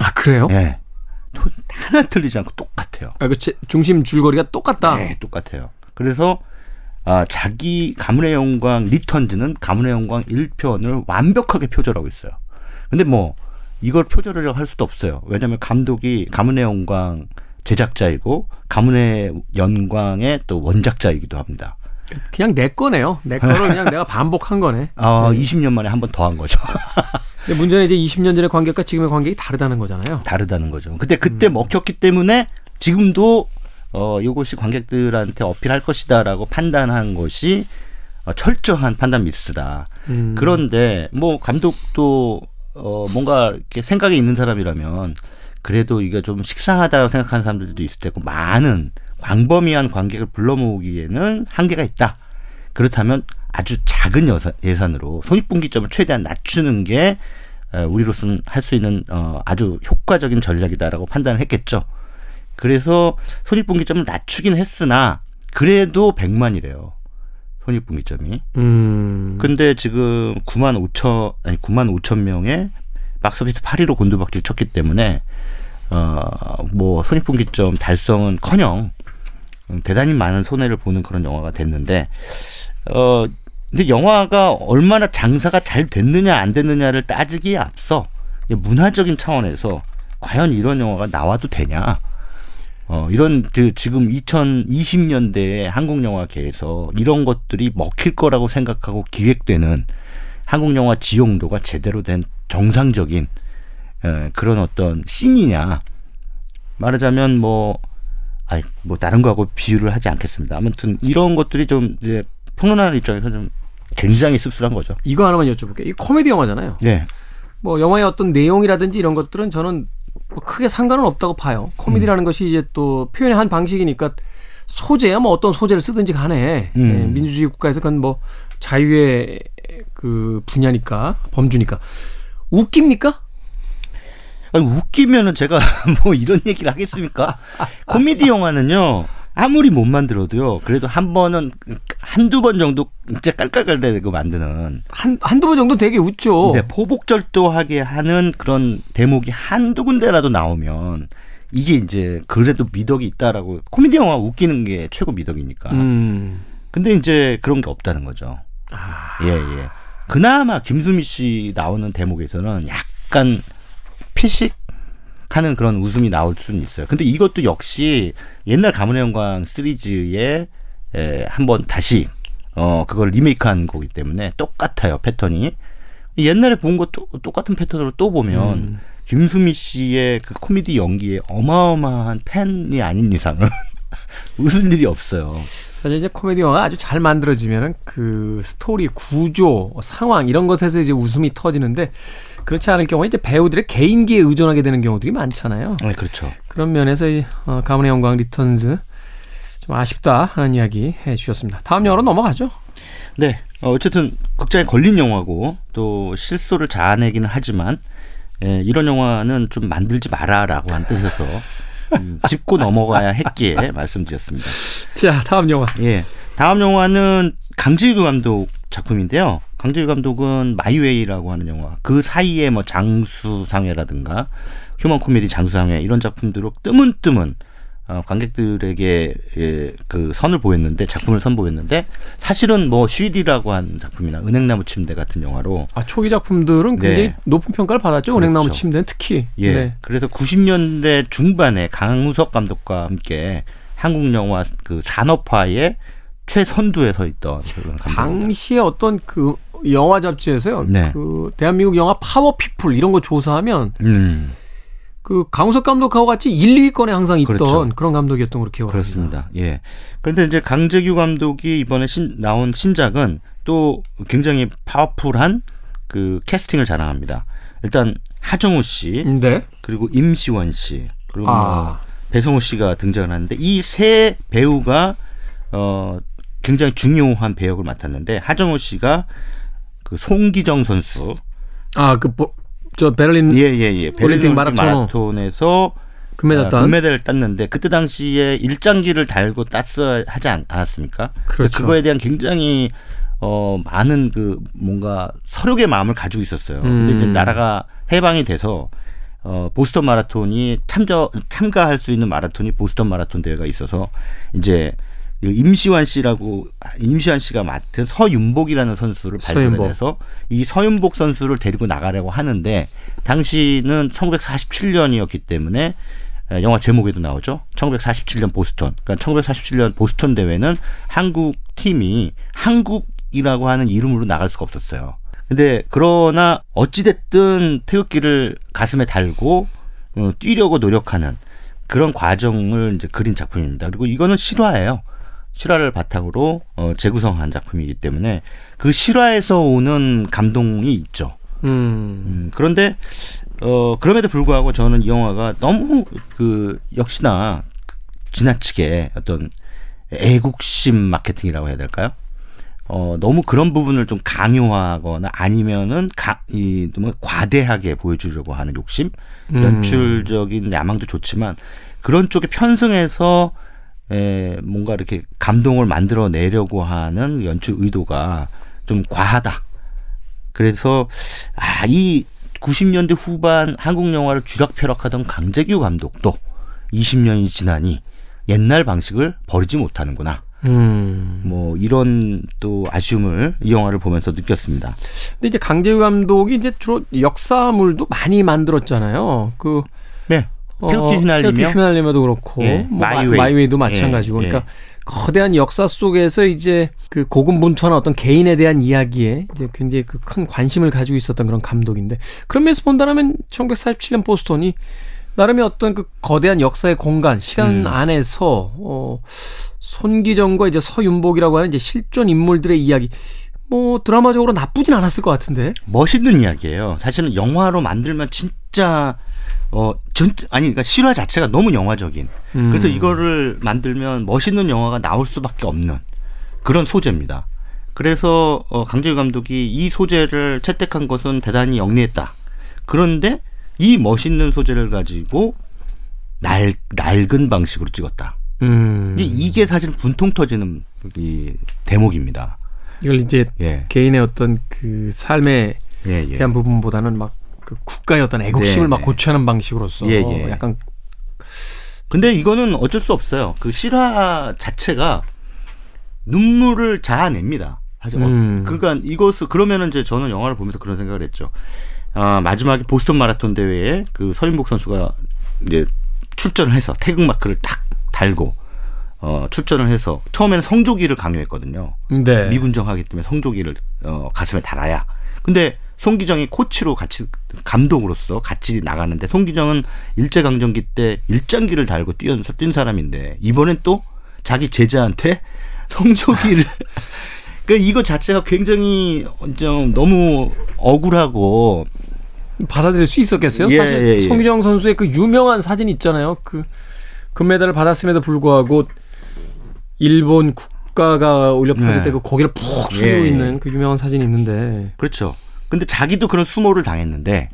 아 그래요? 네. 하나 틀리지 않고 똑같아요. 아, 그 중심 줄거리가 똑같다. 네, 똑같아요. 그래서 아, 자기 가문의 영광 리턴즈는 가문의 영광 1편을 완벽하게 표절하고 있어요. 근데 뭐 이걸 표절하려고 할 수도 없어요. 왜냐하면 감독이 가문의 영광 제작자이고 가문의 영광의 또 원작자이기도 합니다. 그냥 내 거네요. 내 거를 그냥 내가 반복한 거네. 아, 네. 20년 만에 한 번 더 한 거죠. 근데 문제는 이제 20년 전의 관객과 지금의 관객이 다르다는 거잖아요. 다르다는 거죠. 근데 그때 음. 먹혔기 때문에 지금도 어 이것이 관객들한테 어필할 것이다라고 판단한 것이 어, 철저한 판단 미스다. 음. 그런데 뭐 감독도 어 뭔가 이렇게 생각이 있는 사람이라면 그래도 이게 좀 식상하다고 생각하는 사람들도 있을 테고 많은 광범위한 관객을 불러 모으기에는 한계가 있다. 그렇다면 아주 작은 예산으로 손익분기점을 최대한 낮추는 게 우리로서는 할 수 있는 어 아주 효과적인 전략이다라고 판단을 했겠죠. 그래서 손익분기점을 낮추긴 했으나 그래도 100만이래요. 손익분기점이. 음. 근데 지금 9만 5천 아니 9만 5천 명의 박스오피스 8위로 곤두박질 쳤기 때문에 어뭐 손익분기점 달성은커녕 대단히 많은 손해를 보는 그런 영화가 됐는데 어 근데 영화가 얼마나 장사가 잘 됐느냐 안 됐느냐를 따지기에 앞서 문화적인 차원에서 과연 이런 영화가 나와도 되냐? 어, 이런 그 지금 2020년대의 한국 영화계에서 이런 것들이 먹힐 거라고 생각하고 기획되는 한국 영화 지용도가 제대로 된 정상적인 에, 그런 어떤 씬이냐? 말하자면 뭐 아이 뭐 다른 거하고 비유를 하지 않겠습니다. 아무튼 이런 것들이 좀 이제 평론하는 입장에서 좀 굉장히 씁쓸한 거죠. 이거 하나만 여쭤볼게요. 이 코미디 영화잖아요. 네. 뭐 영화의 어떤 내용이라든지 이런 것들은 저는 뭐 크게 상관은 없다고 봐요. 코미디라는 음. 것이 이제 또 표현의 한 방식이니까 소재야 뭐 어떤 소재를 쓰든지 간에 음. 네, 민주주의 국가에서 그건 뭐 자유의 그 분야니까 범주니까 웃깁니까? 아니, 웃기면은 제가 뭐 이런 얘기를 하겠습니까? 코미디 영화는요. 아무리 못 만들어도요. 그래도 한 번은 한두 번 정도 진짜 깔깔깔대고 만드는 한 한두 번 정도 되게 웃죠. 네, 포복절도하게 하는 그런 대목이 한두 군데라도 나오면 이게 이제 그래도 미덕이 있다라고 코미디 영화 웃기는 게 최고 미덕이니까. 음. 근데 이제 그런 게 없다는 거죠. 아. 예, 예. 그나마 김수미 씨 나오는 대목에서는 약간 피식 하는 그런 웃음이 나올 수는 있어요. 근데 이것도 역시 옛날 가문의 영광 시리즈에 에, 한번 다시 어 그걸 리메이크한 거기 때문에 똑같아요 패턴이 옛날에 본 것도 똑같은 패턴으로 또 보면 음. 김수미 씨의 그 코미디 연기에 어마어마한 팬이 아닌 이상은 웃을 일이 없어요. 사실 이제 코미디 영화가 아주 잘 만들어지면은 그 스토리 구조 상황 이런 것에서 이제 웃음이 터지는데 그렇지 않을 경우에 이제 배우들의 개인기에 의존하게 되는 경우들이 많잖아요. 네, 그렇죠. 그런 면에서 이 어, 가문의 영광 Returns 좀 아쉽다 하는 이야기 해 주셨습니다. 다음 영화로 넘어가죠. 네. 어, 어쨌든 극장에 걸린 영화고 또 실소를 자아내기는 하지만 예, 이런 영화는 좀 만들지 마라라고 한 뜻에서 음, 짚고 넘어가야 했기에 말씀드렸습니다. 자, 다음 영화. 예. 다음 영화는 강제규 감독 작품인데요. 강제규 감독은 My Way라고 하는 영화. 그 사이에 뭐 장수상회라든가 human 코미디 장수상회 이런 작품들로 뜨문뜨문 어, 관객들에게 예, 그 선을 보였는데 작품을 선보였는데 사실은 뭐 쉬리라고 한 작품이나 은행나무 침대 같은 영화로 아 초기 작품들은 굉장히 네. 높은 평가를 받았죠. 은행나무 그렇죠. 침대는 특히. 예. 네. 그래서 90년대 중반에 강우석 감독과 함께 한국 영화 그 산업화의 최선두에 서 있던 그런 당시에 어떤 그 영화 잡지에서요. 네. 그 대한민국 영화 power people 이런 거 조사하면 음. 그 강우석 감독하고 같이 1, 2위권에 항상 있던 그렇죠. 그런 감독이었던 걸로 기억을 그렇습니다. 합니다. 예. 그런데 이제 강제규 감독이 이번에 신, 나온 신작은 또 굉장히 powerful한 그 캐스팅을 자랑합니다. 일단 하정우 씨, 네. 그리고 임시원 씨, 그리고 아. 뭐 배성우 씨가 등장을 하는데 이 세 배우가 어 굉장히 중요한 배역을 맡았는데 하정우 씨가 그 송기정 선수 아그 뭐, 저 베를린 예예예 예, 베를린 마라톤. 에서 금메달 땄 금메달을 땄는데 그때 당시에 일장기를 달고 땄어야 하지 않, 았습니까 그렇죠. 그거에 대한 굉장히 어 많은 그 뭔가 서력의 마음을 가지고 있었어요. 음. 근데 이제 나라가 해방이 돼서 어 보스턴 마라톤이 참저 참가할 수 있는 마라톤이 보스턴 마라톤 대회가 있어서 이제 임시완 씨라고 임시완 씨가 맡은 서윤복이라는 선수를 발굴을 해서 이 서윤복 선수를 데리고 나가려고 하는데 당시는 1947년이었기 때문에 영화 제목에도 나오죠. 1947년 보스턴. 그러니까 1947년 보스턴 대회는 한국 팀이 한국이라고 하는 이름으로 나갈 수가 없었어요. 근데 그러나 어찌됐든 태극기를 가슴에 달고 어, 뛰려고 노력하는 그런 과정을 이제 그린 작품입니다. 그리고 이거는 실화예요. 실화를 바탕으로 어, 재구성한 작품이기 때문에 그 실화에서 오는 감동이 있죠. 음. 음, 그런데 어, 그럼에도 불구하고 저는 이 영화가 너무 그 역시나 지나치게 어떤 애국심 마케팅이라고 해야 될까요? 어, 너무 그런 부분을 좀 강요하거나 아니면은 가, 이, 뭐 과대하게 보여주려고 하는 욕심, 음. 연출적인 야망도 좋지만 그런 쪽에 편승해서 에, 뭔가 이렇게 감동을 만들어 내려고 하는 연출 의도가 좀 과하다. 그래서 아, 이 90년대 후반 한국 영화를 쥐락펴락하던 강제규 감독도 20년이 지나니 옛날 방식을 버리지 못하는구나. 음. 뭐 이런 또 아쉬움을 이 영화를 보면서 느꼈습니다. 근데 이제 강제규 감독이 이제 주로 역사물도 많이 만들었잖아요. 그 네. 태극기 휘날리며 태극기 휘날리며도 그렇고 예, 뭐 마이웨이. 마이웨이도 마찬가지고 예, 그러니까 예. 거대한 역사 속에서 이제 그 고군분투하는 어떤 개인에 대한 이야기에 이제 굉장히 그 큰 관심을 가지고 있었던 그런 감독인데 그런 면에서 본다면 1947년 보스턴이 나름의 어떤 그 거대한 역사의 공간 시간 음. 안에서 어 손기정과 이제 서윤복이라고 하는 이제 실존 인물들의 이야기 뭐 드라마적으로 나쁘진 않았을 것 같은데 멋있는 이야기예요. 사실은 영화로 만들면 진짜 어, 전, 아니, 그러니까 실화 자체가 너무 영화적인. 음. 그래서 이거를 만들면 멋있는 영화가 나올 수밖에 없는 그런 소재입니다. 그래서 어, 강재규 감독이 이 소재를 채택한 것은 대단히 영리했다. 그런데 이 멋있는 소재를 가지고 날, 낡은 방식으로 찍었다. 음. 이게 사실 분통 터지는 이 대목입니다. 이걸 이제 예. 개인의 어떤 그 삶에 예, 예. 대한 부분보다는 막 그 국가의 어떤 애국심을 네, 막 네. 고취하는 방식으로서 예, 예. 약간 근데 이거는 어쩔 수 없어요. 그 실화 자체가 눈물을 자아냅니다. 하지 음. 그러니까 이것을 그러면은 이제 저는 영화를 보면서 그런 생각을 했죠. 아, 마지막에 보스턴 마라톤 대회에 그 서윤복 선수가 이제 출전을 해서 태극 마크를 딱 달고 어, 출전을 해서 처음에는 성조기를 강요했거든요. 네. 미군정하기 때문에 성조기를 어, 가슴에 달아야. 근데 송기정이 코치로 같이 감독으로서 같이 나가는데 송기정은 일제강점기 때 일장기를 달고 뛰어 뛴 사람인데 이번엔 또 자기 제자한테 성조기를 그러니까 이거 자체가 굉장히 좀 너무 억울하고 받아들일 수 있었겠어요? 예, 사실 예, 예. 송기정 선수의 그 유명한 사진 있잖아요. 그 금메달을 받았음에도 불구하고 일본 국 국가가 올려 퍼질 네. 때그 고개를 푹 숙이고 예. 있는 그 유명한 사진이 있는데. 그렇죠. 근데 자기도 그런 수모를 당했는데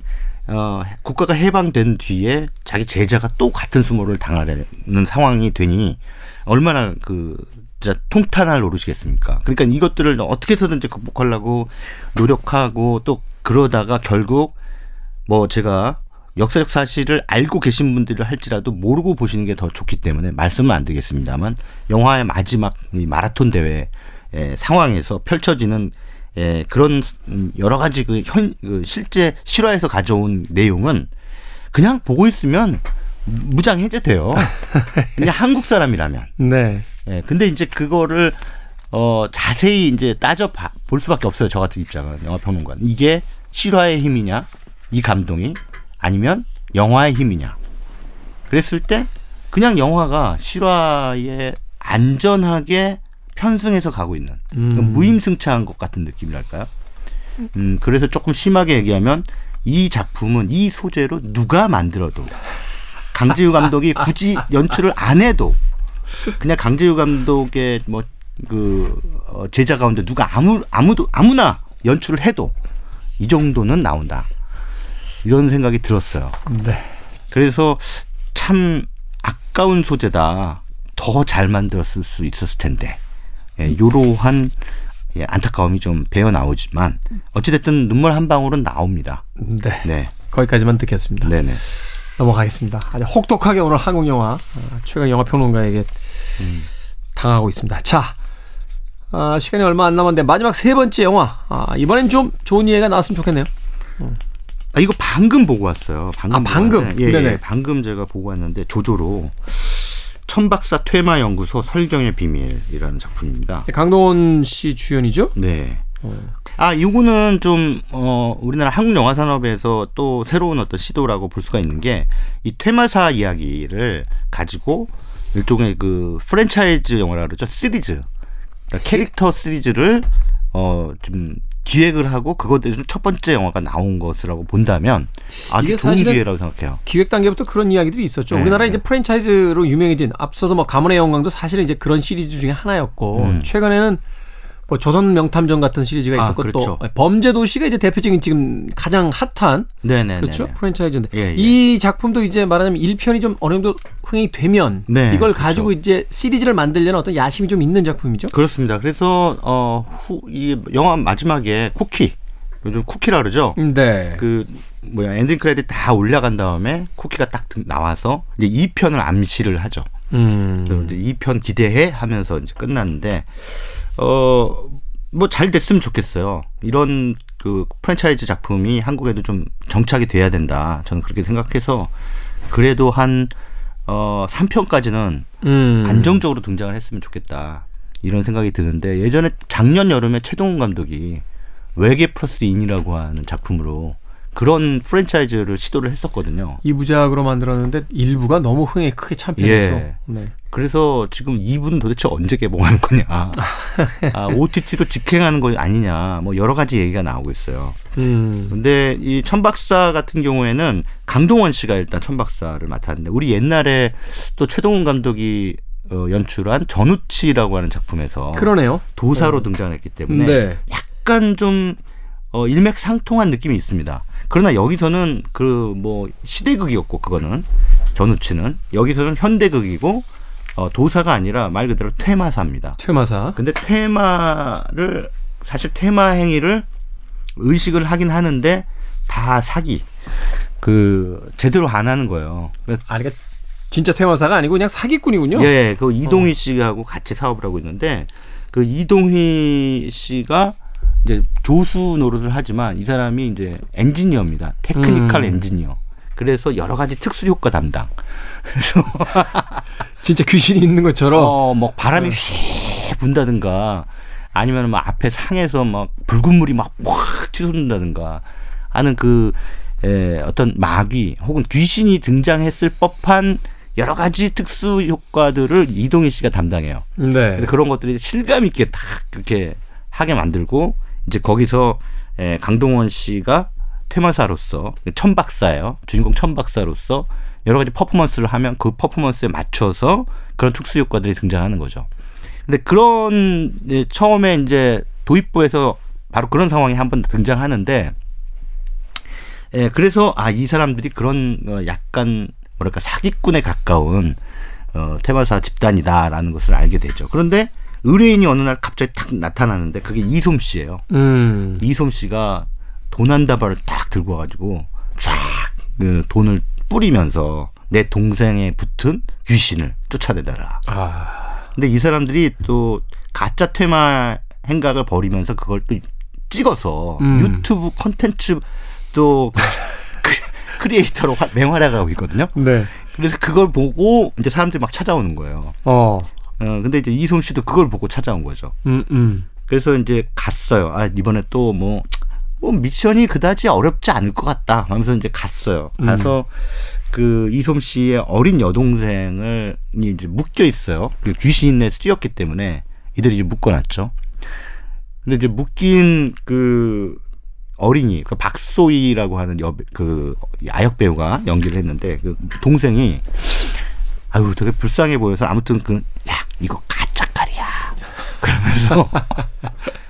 어, 국가가 해방된 뒤에 자기 제자가 또 같은 수모를 당하는 상황이 되니 얼마나 그 진짜 통탄할 노릇이겠습니까? 그러니까 이것들을 어떻게 해서든지 극복하려고 노력하고 또 그러다가 결국 뭐 제가 역사적 사실을 알고 계신 분들을 할지라도 모르고 보시는 게 더 좋기 때문에 말씀은 안 드리겠습니다만 영화의 마지막 이 마라톤 대회 상황에서 펼쳐지는 예, 그런 여러 가지 그 현, 그 실제 실화에서 가져온 내용은 그냥 보고 있으면 무장 해제돼요. 그냥 한국 사람이라면. 네. 예, 근데 이제 그거를 어 자세히 이제 따져 볼 수밖에 없어요. 저 같은 입장은 영화 평론가. 이게 실화의 힘이냐, 이 감동이 아니면 영화의 힘이냐. 그랬을 때 그냥 영화가 실화에 안전하게 편승해서 가고 있는 음. 무임승차한 것 같은 느낌이랄까요? 음, 그래서 조금 심하게 얘기하면 이 작품은 이 소재로 누가 만들어도 강재유 감독이 굳이 연출을 안 해도 그냥 강재유 감독의 뭐그 어, 제자 가운데 누가 아무 아무도 아무나 연출을 해도 이 정도는 나온다. 이런 생각이 들었어요. 네. 그래서 참 아까운 소재다. 더 잘 만들었을 수 있었을 텐데. 예, 요러한 예, 안타까움이 좀 배어 나오지만 어찌됐든 눈물 한 방울은 나옵니다. 네. 네. 거기까지만 듣겠습니다. 네네. 넘어가겠습니다. 아주 혹독하게 오늘 한국 영화 어, 최강 영화 평론가에게 음. 당하고 있습니다. 자, 아, 시간이 얼마 안 남았는데 마지막 세 번째 영화. 아, 이번엔 좀 좋은 이해가 나왔으면 좋겠네요. 음. 아, 이거 방금 보고 왔어요. 방금. 아, 방금. 예, 예, 네네. 방금 제가 보고 왔는데 조조로 천박사 퇴마 연구소 설경의 비밀이라는 작품입니다. 강동원 씨 주연이죠? 네. 어. 아, 이거는 좀, 어, 우리나라 한국 영화 산업에서 또 새로운 어떤 시도라고 볼 수가 있는 게, 이 퇴마사 이야기를 가지고 일종의 그 프랜차이즈 영화라 그러죠. 시리즈. 그러니까 캐릭터 시리즈를, 어, 좀 기획을 하고 그것들은 첫 번째 영화가 나온 것이라고 본다면 아주 좋은 기회라고 생각해요. 기획 단계부터 그런 이야기들이 있었죠. 네. 우리나라 이제 프랜차이즈로 유명해진 앞서서 뭐 가문의 영광도 사실은 이제 그런 시리즈 중에 하나였고 음. 최근에는 뭐 조선 명탐정 같은 시리즈가 아, 있었고 아, 그렇죠. 또 범죄 도시가 이제 대표적인 지금 가장 핫한 네네 그렇죠 프랜차이즈인데 예, 예. 이 작품도 이제 말하자면 1편이 좀 어느 정도 흥행이 되면 네, 이걸 그렇죠. 가지고 이제 시리즈를 만들려는 어떤 야심이 좀 있는 작품이죠. 그렇습니다. 그래서 어이 영화 마지막에 쿠키 요즘 쿠키라 그러죠. 네. 그 뭐야 엔딩 크레딧 다 올라간 다음에 쿠키가 딱 나와서 이제 2편을 암시를 하죠. 음. 이제 2편 기대해 하면서 이제 끝났는데 어, 뭐 잘 됐으면 좋겠어요. 이런 그 프랜차이즈 작품이 한국에도 좀 정착이 돼야 된다. 저는 그렇게 생각해서 그래도 한 어, 3편까지는 음. 안정적으로 등장을 했으면 좋겠다. 이런 생각이 드는데 예전에 작년 여름에 최동훈 감독이 외계 플러스 인이라고 하는 작품으로 그런 프랜차이즈를 시도를 했었거든요. 이 부작으로 만들었는데 일부가 너무 흥에 크게 참패해서. 예. 네. 그래서 지금 2부는 도대체 언제 개봉하는 거냐. 아, OTT로 직행하는 거 아니냐. 뭐 여러 가지 얘기가 나오고 있어요. 음. 근데 이 천박사 같은 경우에는 강동원 씨가 일단 천박사를 맡았는데 우리 옛날에 또 최동훈 감독이 어, 연출한 전우치라고 하는 작품에서 그러네요. 도사로 어. 등장했기 때문에 네. 약간 좀 어, 일맥상통한 느낌이 있습니다. 그러나 여기서는 그 뭐 시대극이었고 그거는 전우치는 여기서는 현대극이고 어, 도사가 아니라 말 그대로 퇴마사입니다. 퇴마사. 근데 퇴마를 사실 퇴마 행위를 의식을 하긴 하는데 다 사기. 그 제대로 안 하는 거예요. 그래서 아, 그러니까 진짜 퇴마사가 아니고 그냥 사기꾼이군요. 예, 그 이동희 어. 씨하고 같이 사업을 하고 있는데 그 이동희 씨가 이제 조수 노릇을 하지만 이 사람이 이제 엔지니어입니다. 테크니컬 음. 엔지니어. 그래서 여러 가지 특수 효과 담당. 그래서 진짜 귀신이 있는 것처럼 어, 뭐 바람이 네. 휘 분다든가 아니면 막 앞에 상에서 막 붉은 물이 막 확 치솟는다든가 하는 그 에, 어떤 마귀 혹은 귀신이 등장했을 법한 여러 가지 특수 효과들을 이동희 씨가 담당해요. 네. 그런 것들이 실감 있게 딱 그렇게 하게 만들고 이제 거기서 에, 강동원 씨가 퇴마사로서 천박사예요. 주인공 천박사로서 여러 가지 퍼포먼스를 하면 그 퍼포먼스에 맞춰서 그런 특수 효과들이 등장하는 거죠. 근데 그런 예, 처음에 이제 도입부에서 바로 그런 상황이 한번 등장하는데 예, 그래서 아 이 사람들이 그런 어, 약간 뭐랄까 사기꾼에 가까운 어, 테마사 집단이다라는 것을 알게 되죠. 그런데 의뢰인이 어느 날 갑자기 탁 나타나는데 그게 이솜 씨예요. 음. 이솜 씨가 돈 한 다발을 딱 들고 와가지고 쫙 그 돈을 뿌리면서 내 동생에 붙은 귀신을 쫓아내더라. 아. 근데 이 사람들이 또 가짜 퇴마 행각을 벌이면서 그걸 또 찍어서 음. 유튜브 콘텐츠 또 크리에이터로 화- 맹활약하고 있거든요. 네. 그래서 그걸 보고 이제 사람들이 막 찾아오는 거예요. 어. 어, 근데 이제 이솜 씨도 그걸 보고 찾아온 거죠. 음, 음. 그래서 이제 갔어요. 아, 이번에 또 뭐, 뭐 미션이 그다지 어렵지 않을 것 같다. 하면서 이제 갔어요. 가서 그 이솜 씨의 어린 여동생을 이제 묶여 있어요. 그 귀신에 쓰였기 때문에 이들이 이제 묶어놨죠. 근데 이제 묶인 그 어린이, 그 박소희라고 하는 여, 그 아역 배우가 연기를 했는데 그 동생이 아유 되게 불쌍해 보여서 아무튼 그야 이거 가짜깔이야 그러면서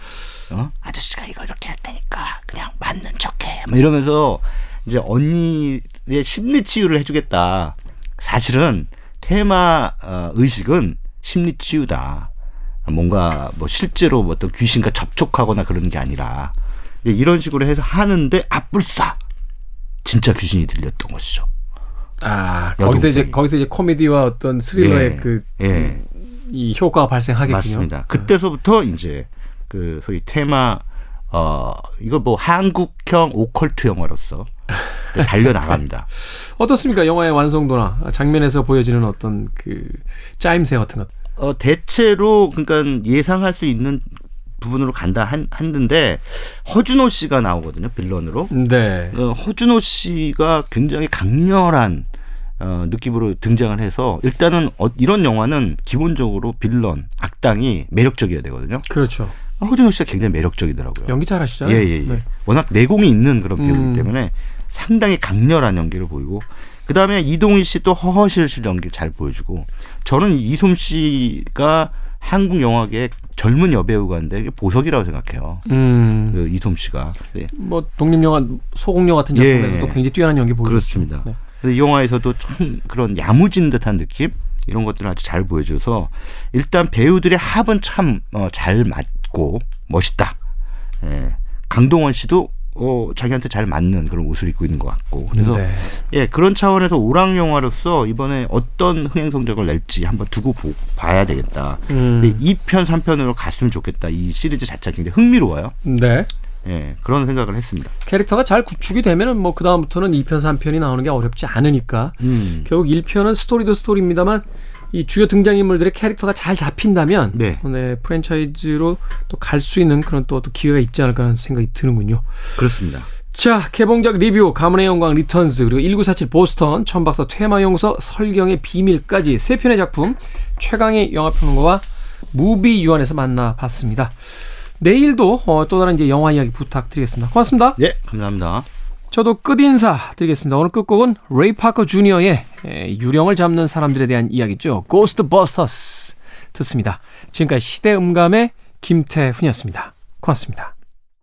어 아저씨가 이거 이렇게 할 테니까 그냥 맞는 척해 막 이러면서 이제 언니의 심리 치유를 해주겠다 사실은 테마 어, 의식은 심리 치유다 뭔가 뭐 실제로 뭐 어떤 귀신과 접촉하거나 그러는 게 아니라 이런 식으로 해서 하는데 아뿔싸 진짜 귀신이 들렸던 것이죠. 아, 여동생이. 거기서 이제 거기서 이제 코미디와 어떤 스릴러의 예. 그 예. 이 효과가 발생하겠군요. 맞습니다. 그때서부터 이제 그 소위 테마 어 이거 뭐 한국형 오컬트 영화로서 달려 나갑니다. 어떻습니까? 영화의 완성도나 장면에서 보여지는 어떤 그 짜임새 같은 것. 어 대체로 그러니까 예상할 수 있는 부분으로 간다 한, 했는데 허준호 씨가 나오거든요 빌런으로. 네. 어, 허준호 씨가 굉장히 강렬한 어, 느낌으로 등장을 해서 일단은 어, 이런 영화는 기본적으로 빌런 악당이 매력적이어야 되거든요. 그렇죠. 허준호 씨가 굉장히 매력적이더라고요. 연기 잘하시잖아요. 예, 예, 예. 네. 워낙 내공이 있는 그런 배우이기 음. 때문에 상당히 강렬한 연기를 보이고 그 다음에 이동희 씨 또 허허실실 연기를 잘 보여주고 저는 이솜 씨가 한국 영화계의 젊은 여배우가인데 보석이라고 생각해요. 음. 그 이솜 씨가 네. 뭐 독립 영화 소공룡 같은 예. 작품에서도 굉장히 뛰어난 연기 보여줬죠. 그렇습니다. 네. 그래서 이 영화에서도 참 그런 야무진 듯한 느낌 이런 것들을 아주 잘 보여줘서 일단 배우들의 합은 참 잘 맞고 멋있다. 예. 강동원 씨도 어, 자기한테 잘 맞는 그런 옷을 입고 있는 것 같고 그래서 네. 예 그런 차원에서 오락 영화로서 이번에 어떤 흥행 성적을 낼지 한번 두고 보, 봐야 되겠다. 음. 근데 2편 3편으로 갔으면 좋겠다. 이 시리즈 자체가 굉장히 흥미로워요. 네. 예 그런 생각을 했습니다. 캐릭터가 잘 구축이 되면은 뭐 그다음부터는 2편, 3편이 나오는 게 어렵지 않으니까 음. 결국 1편은 스토리도 스토리입니다만 이 주요 등장인물들의 캐릭터가 잘 잡힌다면 네. 프랜차이즈로 또 갈 수 있는 그런 또, 또 기회가 있지 않을까 하는 생각이 드는군요. 그렇습니다. 자, 개봉작 리뷰, 가문의 영광 리턴즈, 그리고 1947 보스턴, 천박사 퇴마 연구소, 설경의 비밀까지 세 편의 작품 최광희 영화평론가와 무비 유한에서 만나봤습니다. 내일도 어, 또 다른 이제 영화 이야기 부탁드리겠습니다. 고맙습니다. 예 감사합니다. 저도 끝인사 드리겠습니다. 오늘 끝곡은 레이 파커 주니어의 에, 유령을 잡는 사람들에 대한 이야기죠. Ghostbusters 듣습니다. 지금까지 시대음감의 김태훈이었습니다. 고맙습니다.